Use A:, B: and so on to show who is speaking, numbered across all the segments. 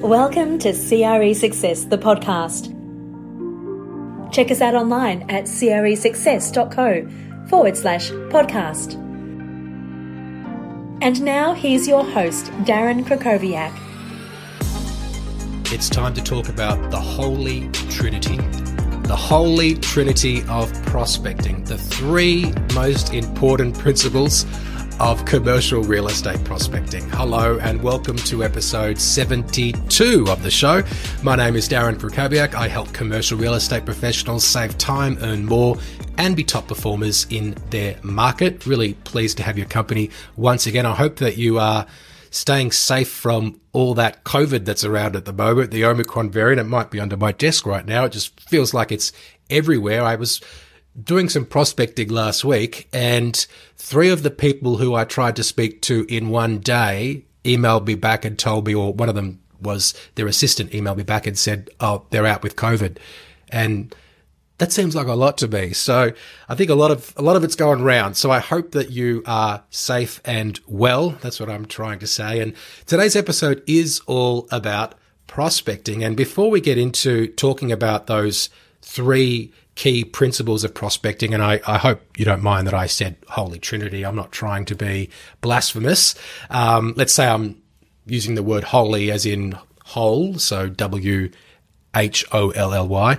A: Welcome to CRE Success, the podcast. Check us out online at cresuccess.co forward slash podcast. And now here's your host, Darren Krakowiak.
B: It's time to talk about the Holy Trinity. The Holy Trinity of prospecting, the three most important principles of commercial real estate prospecting. Hello and welcome to episode 72 of the show. My name is Darren Krakowiak. I help commercial real estate professionals save time, earn more, and be top performers in their market. Really pleased to have your company once again. I hope that you are staying safe from all that COVID that's around at the moment. The Omicron variant, it might be under my desk right now. It just feels like it's everywhere. I was doing some prospecting last week, and three of the people who I tried to speak to in one day emailed me back and told me, or one of them was their assistant emailed me back and said, "Oh, they're out with COVID," and that seems like a lot to me. So I think a lot of a lot of it's going around. So I hope that you are safe and well. That's what I'm trying to say. And today's episode is all about prospecting. And before we get into talking about those three key principles of prospecting. And I, I, hope you don't mind that I said Holy Trinity. I'm not trying to be blasphemous. Um, let's say I'm using the word holy as in whole, so W H O L L Y.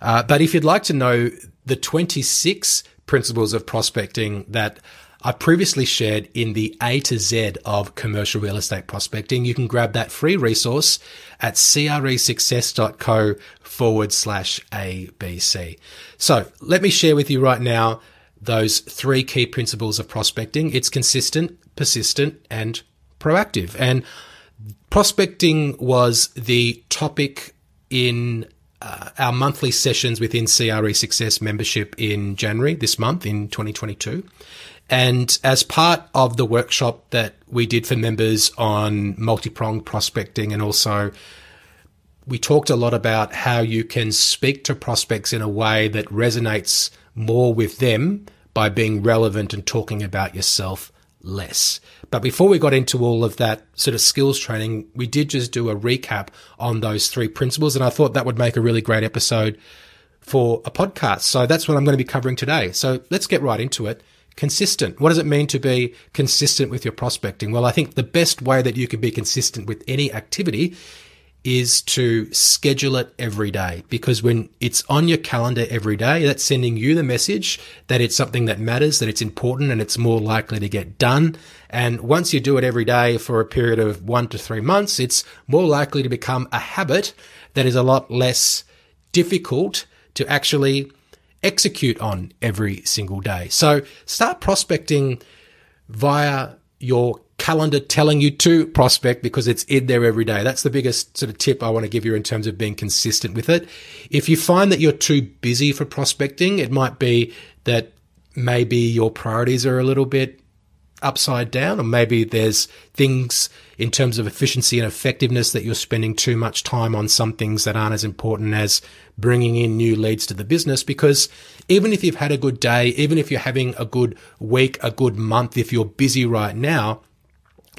B: Uh, but if you'd like to know the 26 principles of prospecting that I previously shared in the A to Z of commercial real estate prospecting. You can grab that free resource at cresuccess.co forward slash ABC. So let me share with you right now those three key principles of prospecting. It's consistent, persistent, and proactive. And prospecting was the topic in uh, our monthly sessions within CRE Success membership in January this month in 2022. And as part of the workshop that we did for members on multi-pronged prospecting and also we talked a lot about how you can speak to prospects in a way that resonates more with them by being relevant and talking about yourself less. But before we got into all of that sort of skills training, we did just do a recap on those three principles. And I thought that would make a really great episode for a podcast. So that's what I'm going to be covering today. So let's get right into it consistent. What does it mean to be consistent with your prospecting? Well, I think the best way that you can be consistent with any activity is to schedule it every day because when it's on your calendar every day, that's sending you the message that it's something that matters, that it's important and it's more likely to get done. And once you do it every day for a period of one to three months, it's more likely to become a habit that is a lot less difficult to actually execute on every single day. So start prospecting via your calendar telling you to prospect because it's in there every day. That's the biggest sort of tip I want to give you in terms of being consistent with it. If you find that you're too busy for prospecting, it might be that maybe your priorities are a little bit upside down, or maybe there's things in terms of efficiency and effectiveness that you're spending too much time on some things that aren't as important as bringing in new leads to the business. Because even if you've had a good day, even if you're having a good week, a good month, if you're busy right now,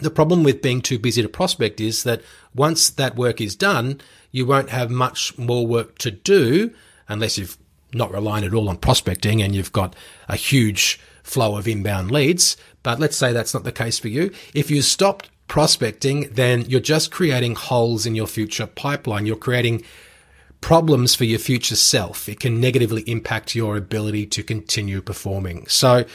B: the problem with being too busy to prospect is that once that work is done, you won't have much more work to do unless you've not relying at all on prospecting and you've got a huge flow of inbound leads. But let's say that's not the case for you. If you stopped prospecting, then you're just creating holes in your future pipeline. You're creating problems for your future self. It can negatively impact your ability to continue performing. So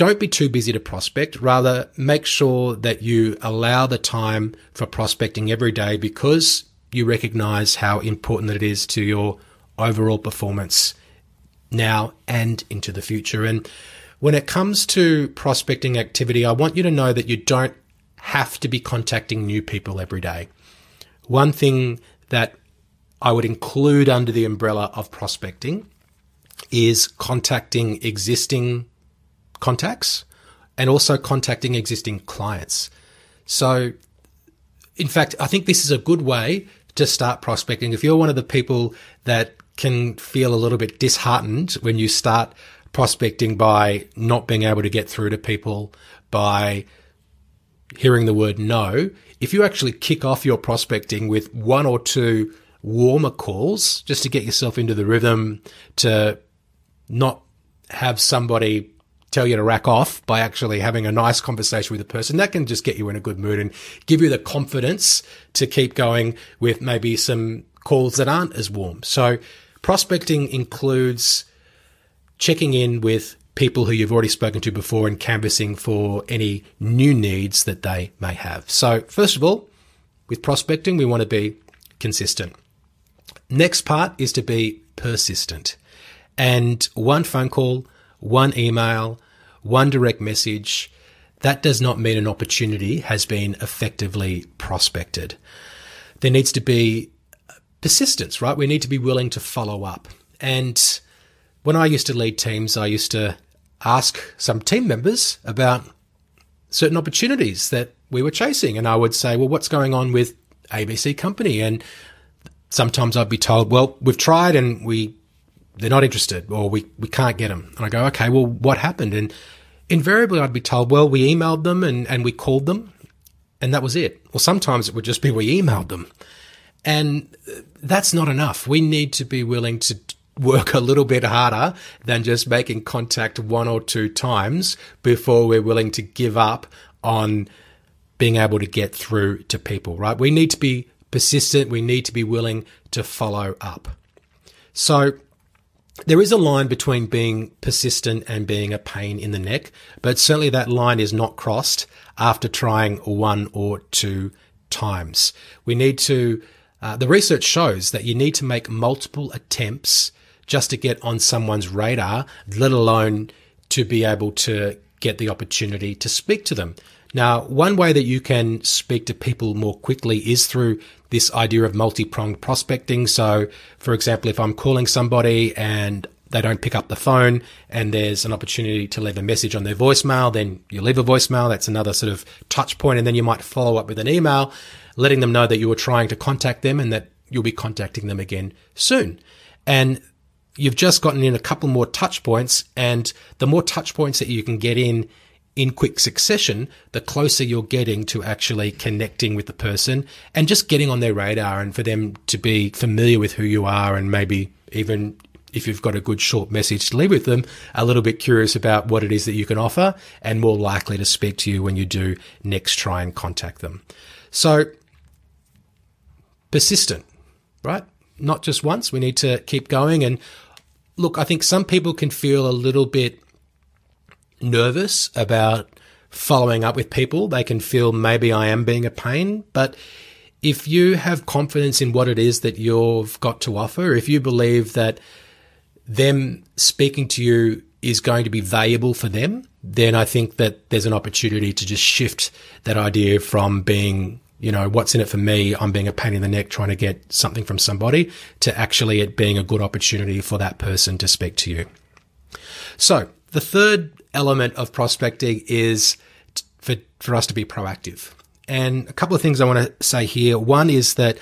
B: don't be too busy to prospect. Rather, make sure that you allow the time for prospecting every day because you recognize how important it is to your overall performance now and into the future. And when it comes to prospecting activity, I want you to know that you don't have to be contacting new people every day. One thing that I would include under the umbrella of prospecting is contacting existing contacts and also contacting existing clients. So, in fact, I think this is a good way to start prospecting. If you're one of the people that can feel a little bit disheartened when you start prospecting by not being able to get through to people, by hearing the word no, if you actually kick off your prospecting with one or two warmer calls just to get yourself into the rhythm to not have somebody tell you to rack off by actually having a nice conversation with a person. That can just get you in a good mood and give you the confidence to keep going with maybe some calls that aren't as warm. So prospecting includes checking in with people who you've already spoken to before and canvassing for any new needs that they may have. So first of all, with prospecting, we want to be consistent. Next part is to be persistent. And one phone call one email, one direct message, that does not mean an opportunity has been effectively prospected. There needs to be persistence, right? We need to be willing to follow up. And when I used to lead teams, I used to ask some team members about certain opportunities that we were chasing. And I would say, well, what's going on with ABC company? And sometimes I'd be told, well, we've tried and we they're not interested or we, we can't get them. And I go, okay, well, what happened? And invariably I'd be told, well, we emailed them and, and we called them and that was it. Or sometimes it would just be we emailed them. And uh, that's not enough. We need to be willing to work a little bit harder than just making contact one or two times before we're willing to give up on being able to get through to people, right? We need to be persistent. We need to be willing to follow up. So there is a line between being persistent and being a pain in the neck, but certainly that line is not crossed after trying one or two times. We need to, uh, the research shows that you need to make multiple attempts just to get on someone's radar, let alone to be able to get the opportunity to speak to them. Now, one way that you can speak to people more quickly is through this idea of multi-pronged prospecting. So, for example, if I'm calling somebody and they don't pick up the phone and there's an opportunity to leave a message on their voicemail, then you leave a voicemail. That's another sort of touch point. And then you might follow up with an email, letting them know that you were trying to contact them and that you'll be contacting them again soon. And you've just gotten in a couple more touch points and the more touch points that you can get in in quick succession, the closer you're getting to actually connecting with the person and just getting on their radar and for them to be familiar with who you are and maybe even if you've got a good short message to leave with them, a little bit curious about what it is that you can offer and more likely to speak to you when you do next try and contact them. So persistent, right? Not just once. We need to keep going. And look, I think some people can feel a little bit nervous about following up with people. They can feel maybe I am being a pain, but if you have confidence in what it is that you've got to offer, if you believe that them speaking to you is going to be valuable for them, then I think that there's an opportunity to just shift that idea from being, you know, what's in it for me? I'm being a pain in the neck trying to get something from somebody to actually it being a good opportunity for that person to speak to you. So the third element of prospecting is for, for us to be proactive. And a couple of things I want to say here. One is that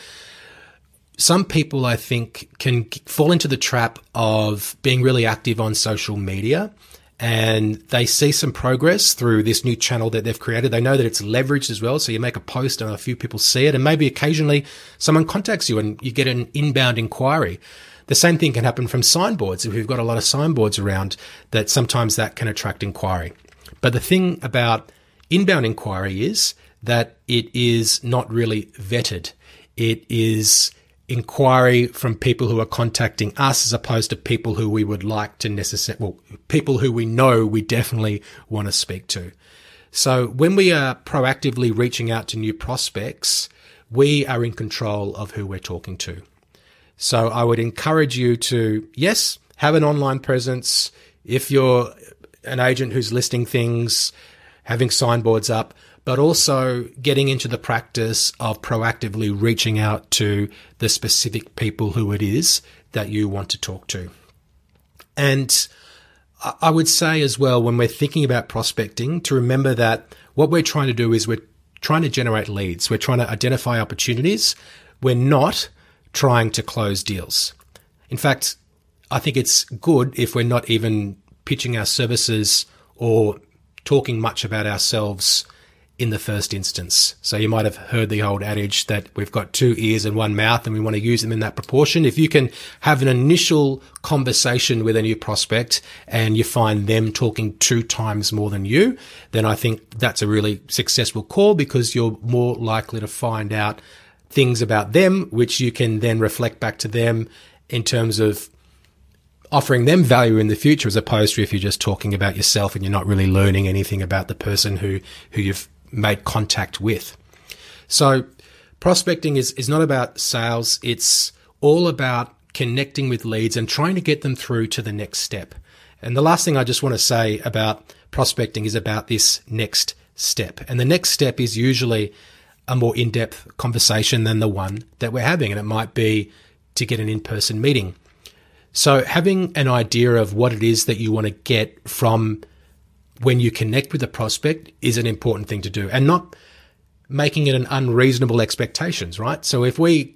B: some people, I think, can fall into the trap of being really active on social media and they see some progress through this new channel that they've created. They know that it's leveraged as well. So you make a post and a few people see it and maybe occasionally someone contacts you and you get an inbound inquiry. The same thing can happen from signboards. If we've got a lot of signboards around, that sometimes that can attract inquiry. But the thing about inbound inquiry is that it is not really vetted. It is inquiry from people who are contacting us as opposed to people who we would like to necessarily, well, people who we know we definitely want to speak to. So when we are proactively reaching out to new prospects, we are in control of who we're talking to. So I would encourage you to, yes, have an online presence. If you're an agent who's listing things, having signboards up, but also getting into the practice of proactively reaching out to the specific people who it is that you want to talk to. And I would say as well, when we're thinking about prospecting, to remember that what we're trying to do is we're trying to generate leads. We're trying to identify opportunities. We're not trying to close deals. In fact, I think it's good if we're not even pitching our services or talking much about ourselves in the first instance. So you might have heard the old adage that we've got two ears and one mouth and we want to use them in that proportion. If you can have an initial conversation with a new prospect and you find them talking two times more than you, then I think that's a really successful call because you're more likely to find out things about them, which you can then reflect back to them in terms of offering them value in the future as opposed to if you're just talking about yourself and you're not really learning anything about the person who, who you've made contact with. So prospecting is, is not about sales. It's all about connecting with leads and trying to get them through to the next step. And the last thing I just want to say about prospecting is about this next step. And the next step is usually a more in-depth conversation than the one that we're having. And it might be to get an in-person meeting. So having an idea of what it is that you want to get from when you connect with a prospect is an important thing to do and not making it an unreasonable expectations, right? So if we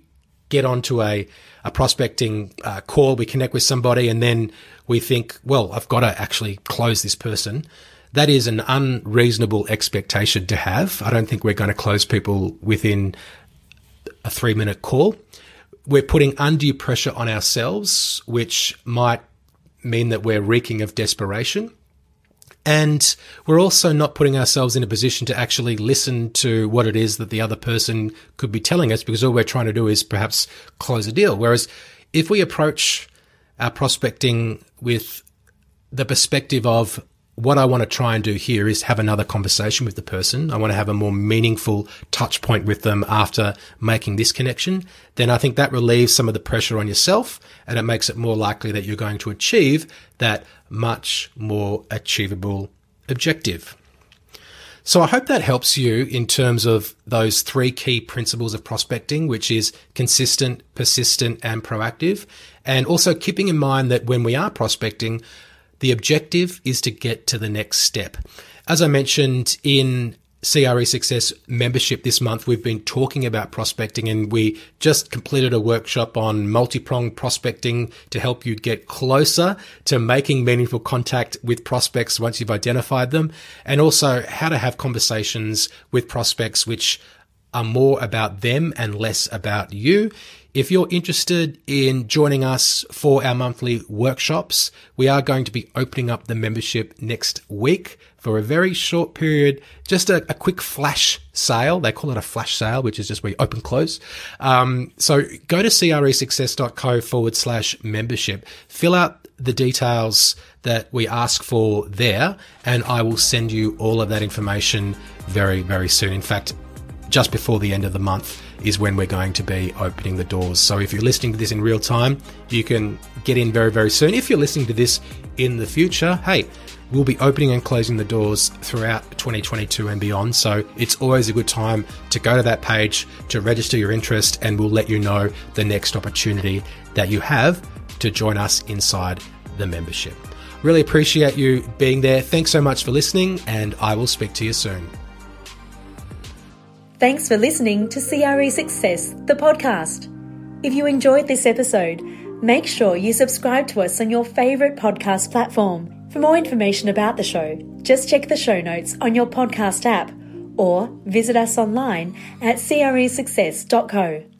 B: get onto a, a prospecting uh, call, we connect with somebody and then we think, well, I've got to actually close this person. That is an unreasonable expectation to have. I don't think we're going to close people within a three minute call. We're putting undue pressure on ourselves, which might mean that we're reeking of desperation. And we're also not putting ourselves in a position to actually listen to what it is that the other person could be telling us because all we're trying to do is perhaps close a deal. Whereas if we approach our prospecting with the perspective of what I want to try and do here is have another conversation with the person. I want to have a more meaningful touch point with them after making this connection. Then I think that relieves some of the pressure on yourself and it makes it more likely that you're going to achieve that much more achievable objective. So I hope that helps you in terms of those three key principles of prospecting, which is consistent, persistent, and proactive. And also keeping in mind that when we are prospecting, the objective is to get to the next step. As I mentioned in CRE Success membership this month, we've been talking about prospecting and we just completed a workshop on multi-pronged prospecting to help you get closer to making meaningful contact with prospects once you've identified them and also how to have conversations with prospects which are more about them and less about you. If you're interested in joining us for our monthly workshops, we are going to be opening up the membership next week for a very short period, just a, a quick flash sale. They call it a flash sale, which is just where you open close. Um, so go to cresuccess.co forward slash membership, fill out the details that we ask for there, and I will send you all of that information very, very soon. In fact, just before the end of the month is when we're going to be opening the doors. So if you're listening to this in real time, you can get in very, very soon. If you're listening to this in the future, hey, we'll be opening and closing the doors throughout 2022 and beyond. So it's always a good time to go to that page to register your interest, and we'll let you know the next opportunity that you have to join us inside the membership. Really appreciate you being there. Thanks so much for listening, and I will speak to you soon.
A: Thanks for listening to CRE Success, the podcast. If you enjoyed this episode, make sure you subscribe to us on your favourite podcast platform. For more information about the show, just check the show notes on your podcast app or visit us online at cresuccess.co.